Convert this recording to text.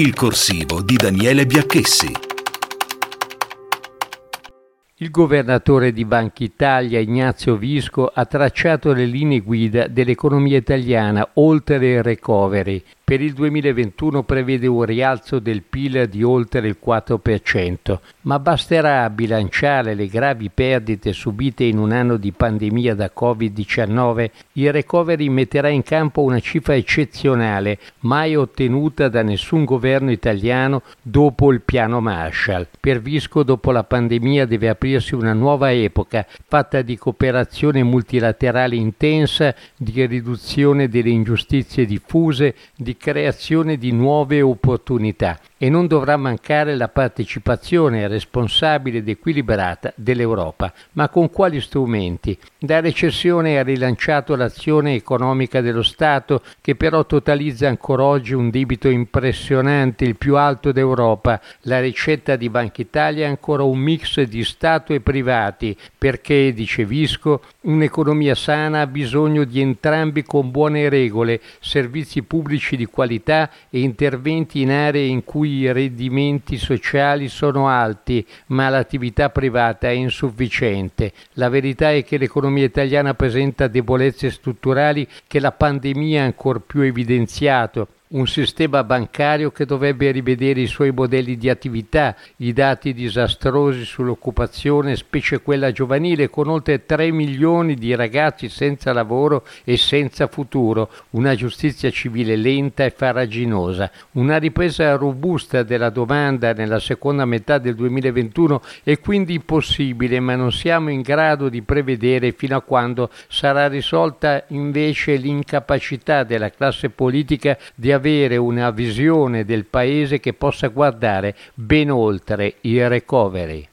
Il corsivo di Daniele Biacchessi. Il governatore di Banca Italia Ignazio Visco ha tracciato le linee guida dell'economia italiana oltre il recovery per il 2021 prevede un rialzo del PIL di oltre il 4%, ma basterà bilanciare le gravi perdite subite in un anno di pandemia da Covid-19. Il recovery metterà in campo una cifra eccezionale, mai ottenuta da nessun governo italiano dopo il piano Marshall. Per Visco dopo la pandemia deve aprirsi una nuova epoca, fatta di cooperazione multilaterale intensa, di riduzione delle ingiustizie diffuse, di creazione di nuove opportunità e non dovrà mancare la partecipazione responsabile ed equilibrata dell'Europa. Ma con quali strumenti? Da recessione ha rilanciato l'azione economica dello Stato che però totalizza ancora oggi un debito impressionante, il più alto d'Europa. La ricetta di Banca Italia è ancora un mix di Stato e privati perché, dice Visco, un'economia sana ha bisogno di entrambi con buone regole, servizi pubblici di qualità e interventi in aree in cui i rendimenti sociali sono alti, ma l'attività privata è insufficiente. La verità è che l'economia italiana presenta debolezze strutturali che la pandemia ha ancor più evidenziato un sistema bancario che dovrebbe rivedere i suoi modelli di attività, i dati disastrosi sull'occupazione, specie quella giovanile, con oltre 3 milioni di ragazzi senza lavoro e senza futuro, una giustizia civile lenta e farraginosa, una ripresa robusta della domanda nella seconda metà del 2021 è quindi possibile, ma non siamo in grado di prevedere fino a quando sarà risolta invece l'incapacità della classe politica di avere una visione del paese che possa guardare ben oltre il recovery.